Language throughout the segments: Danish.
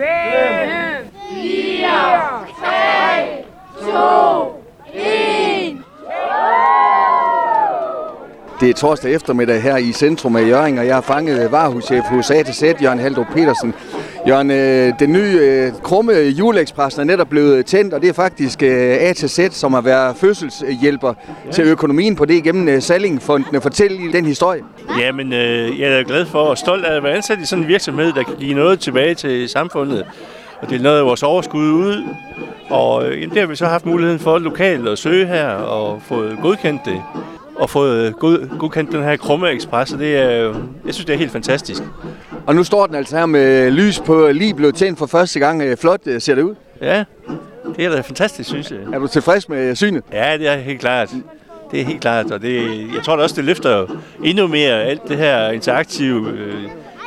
5, 4, 3, 2, 1. Det er torsdag eftermiddag her i centrum af Jøring, og jeg har fanget varehus hos A til Z, Jørgen Haldrup Petersen, Jørgen, øh, den nye øh, krumme juleekspres er netop blevet tændt, og det er faktisk øh, A til Z, som har været fødselshjælper til økonomien på det gennem øh, Sallingfondene. Fortæl den historie. Jamen, øh, jeg er glad for og stolt af at være ansat i sådan en virksomhed, der kan give noget tilbage til samfundet. Og det er noget af vores overskud ud. Og øh, jamen, det har vi så haft muligheden for lokalt at søge her og fået godkendt det. Og fået god, godkendt den her krumme ekspres, og det er, øh, jeg synes, det er helt fantastisk. Og nu står den altså her med lys på, lige blevet tændt for første gang. Øh, Flot øh, ser det ud. Ja, det er da fantastisk, synes jeg. Er du tilfreds med synet? Ja, det er helt klart. Det er helt klart, og det, jeg tror da også, det løfter endnu mere alt det her interaktive øh,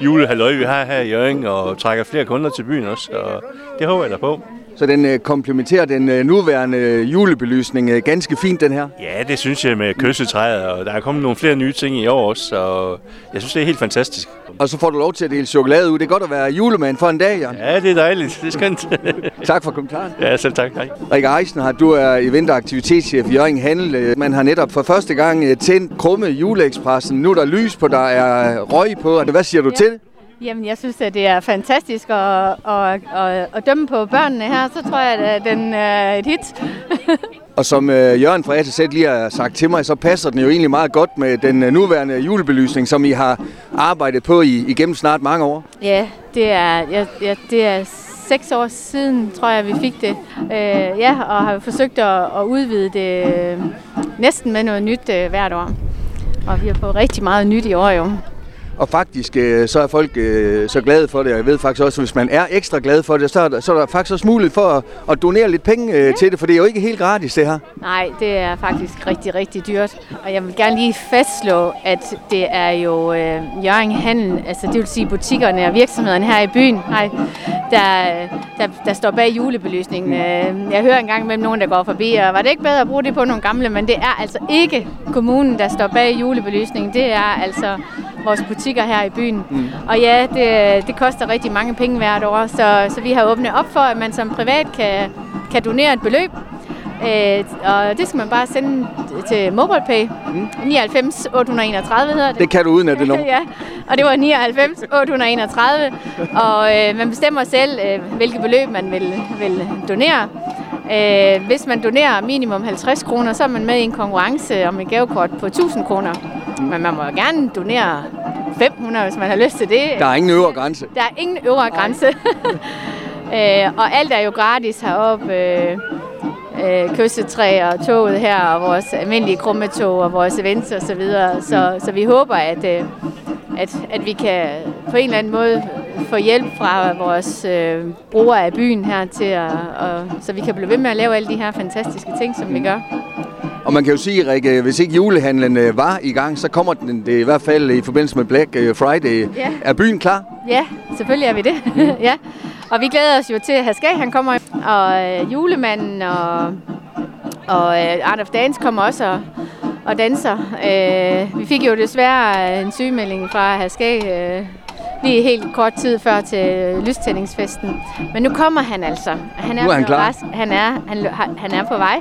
julehalløj, vi har her i Jørgen, og trækker flere kunder til byen også, og det håber jeg da på. Så den øh, komplementerer den øh, nuværende øh, julebelysning øh, ganske fint, den her. Ja, det synes jeg med kyssetræet, og der er kommet nogle flere nye ting i år også, og jeg synes, det er helt fantastisk. Og så får du lov til at dele chokolade ud. Det er godt at være julemand for en dag, Jørgen. Ja, det er dejligt. Det er skønt. Tak for kommentaren. ja, selv tak. Hej. Rikke Eisenhardt, du er event- og aktivitetschef i Jørgen Handel. Øh, Man har netop for første gang øh, tændt krumme juleekspressen. Nu er der lys på, der er røg på. Hvad siger du Ja. til det? Jamen, jeg synes, at det er fantastisk at, at, at, at dømme på børnene her. Så tror jeg, at den er et hit. Og som øh, Jørgen fra A til Z lige har sagt til mig, så passer den jo egentlig meget godt med den øh, nuværende julebelysning, som I har arbejdet på i, igennem snart mange år. ja, det er, ja, ja, det er seks år siden, tror jeg, vi fik det. Øh, ja, og har forsøgt at, at udvide det øh, næsten med noget nyt øh, hvert år. Og vi har fået rigtig meget nyt i år jo. Og faktisk øh, så er folk øh, så glade for det, og jeg ved faktisk også, at hvis man er ekstra glad for det, så er der, så er der faktisk også mulighed for at, at donere lidt penge øh, til det, for det er jo ikke helt gratis det her. Nej, det er faktisk rigtig, rigtig dyrt. Og jeg vil gerne lige fastslå, at det er jo øh, Jørgen Handel, altså det vil sige butikkerne og virksomhederne her i byen, nej, der, der, der står bag julebelysningen. Øh, Jeg hører engang mellem nogen, der går forbi, og var det ikke bedre at bruge det på nogle gamle, men det er altså ikke kommunen, der står bag julebelysningen. Det er altså vores butikker her i byen. Mm. Og ja, det, det koster rigtig mange penge hvert år, så, så vi har åbnet op for, at man som privat kan, kan donere et beløb. Øh, og det skal man bare sende til MobilePay. Mm. 99 831 hedder det. Det kan du uden at det nummer. ja, og det var 99 831. og øh, man bestemmer selv, øh, hvilket beløb man vil, vil donere. Øh, hvis man donerer minimum 50 kroner, så er man med i en konkurrence om et gavekort på 1000 kroner. Men man må gerne donere 500, hvis man har lyst til det. Der er ingen øvre grænse. Der er ingen øvre grænse. øh, og alt er jo gratis heroppe. Øh, øh, kyssetræ og toget her, og vores almindelige krummetog og vores events og så videre. Så, så vi håber, at, øh, at, at vi kan på en eller anden måde få hjælp fra vores øh, brugere af byen her til at, og, så vi kan blive ved med at lave alle de her fantastiske ting, som vi gør. Og man kan jo sige, Rikke, hvis ikke julehandlen øh, var i gang, så kommer den det i hvert fald i forbindelse med Black øh, Friday. Ja. Er byen klar? Ja, selvfølgelig er vi det. ja. Og vi glæder os jo til, at Haskag han kommer, og øh, julemanden og, og øh, Art of Dance kommer også og, og danser. Øh, vi fik jo desværre en sygemelding fra Haskag øh, lige helt kort tid før til lystændingsfesten. Men nu kommer han altså. Han er, Nu er han klar. rask. Han er, han, han er på vej.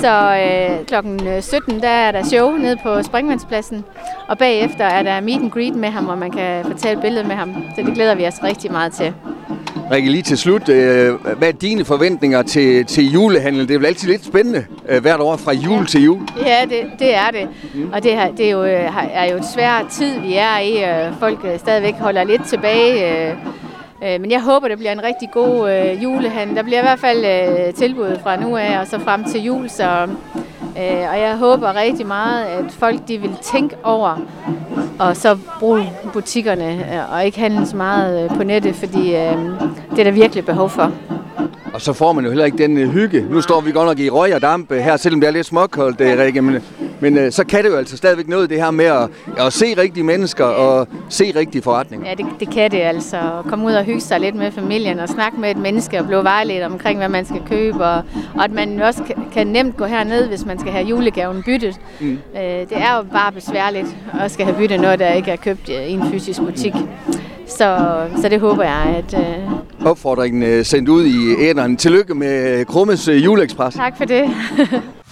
Så øh, klokken 17, der er der show nede på Springvandspladsen. Og bagefter er der meet and greet med ham, hvor man kan få taget et billede med ham. Så det glæder vi os rigtig meget til. Rikke, lige til slut, øh, hvad er dine forventninger til, til julehandlen? Det er vel altid lidt spændende øh, hvert år fra jul til jul. Ja, det, det er det. Og det, her, det er, jo, øh, er jo et svært tid, vi er i. Folk øh, stadigvæk holder lidt tilbage. øh, øh, Øh, men jeg håber, det bliver en rigtig god øh, julehandel. Der bliver i hvert fald øh, tilbud fra nu af og så frem til jul. Så, øh, og jeg håber rigtig meget, at folk de vil tænke over og så bruge butikkerne øh, og ikke handle så meget øh, på nettet, fordi øh, det er der virkelig behov for. Og så får man jo heller ikke den øh, hygge. Nu står vi godt nok i røg og damp øh, her, selvom det er lidt småkoldt, øh, Rikke. Men, men øh, så kan det jo altså stadigvæk noget, det her med at, at se rigtige mennesker og se rigtige forretninger. Ja, det, det kan det altså. Komme ud og hygge sig lidt med familien og snakke med et menneske og blive vejledt omkring, hvad man skal købe. Og, og at man også kan, kan nemt gå herned, hvis man skal have julegaven byttet. Mm. Øh, det er jo bare besværligt at skal have byttet noget, der ikke er købt i en fysisk butik. Så, så det håber jeg, at... Øh... Opfordringen øh, sendt ud i æderen. Tillykke med Krummes øh, juleekspres. Tak for det.